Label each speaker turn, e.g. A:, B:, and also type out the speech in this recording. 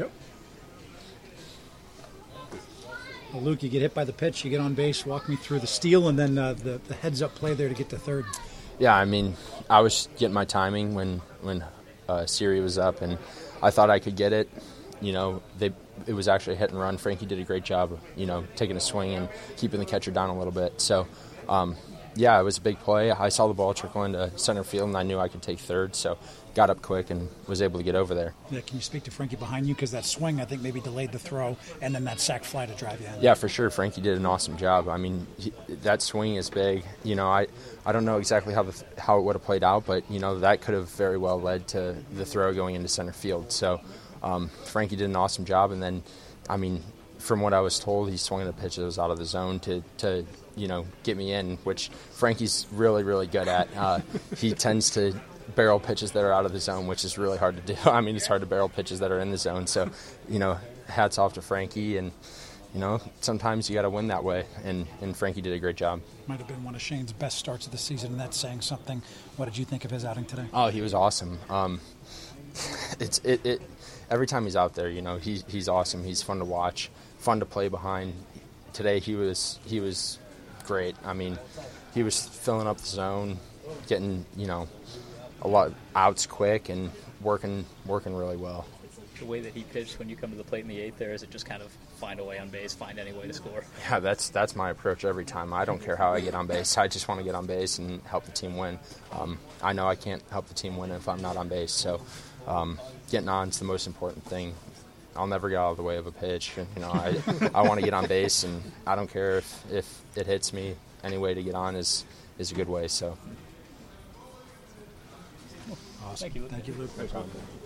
A: Yep. Well, Luke, you get hit by the pitch, you get on base. Walk me through the steal and then uh, the, the heads up play there to get to third.
B: Yeah, I mean, I was getting my timing when when uh, Siri was up, and I thought I could get it. You know, they it was actually a hit and run. Frankie did a great job, you know, taking a swing and keeping the catcher down a little bit. So, um, yeah, it was a big play. I saw the ball trickle into center field, and I knew I could take third. So, got up quick and was able to get over there.
A: Yeah, can you speak to Frankie behind you because that swing I think maybe delayed the throw, and then that sac fly to drive you in.
B: Yeah, for sure. Frankie did an awesome job. I mean, he, that swing is big. You know, I I don't know exactly how the how it would have played out, but you know that could have very well led to the throw going into center field. So, um, Frankie did an awesome job, and then, I mean, from what I was told, he swung the pitch that was out of the zone to to you know get me in, which Frankie's really really good at. Uh, he tends to barrel pitches that are out of the zone, which is really hard to do. I mean, it's hard to barrel pitches that are in the zone. So, you know, hats off to Frankie, and you know, sometimes you got to win that way, and and Frankie did a great job.
A: Might have been one of Shane's best starts of the season, and that's saying something. What did you think of his outing today?
B: Oh, he was awesome. Um, it's it, it every time he's out there, you know, he's he's awesome. He's fun to watch, fun to play behind. Today he was he was great. I mean, he was filling up the zone, getting you know a lot outs quick and working working really well.
C: The way that he pitched when you come to the plate in the eighth, there is it just kind of find a way on base, find any way to score.
B: Yeah, that's that's my approach every time. I don't care how I get on base. I just want to get on base and help the team win. Um, I know I can't help the team win if I'm not on base. So um, getting on is the most important thing. I'll never get out of the way of a pitch. You know, I I want to get on base, and I don't care if, if it hits me. Any way to get on is is a good way. So.
A: Awesome. Thank you, Luke. Thank you, Luke.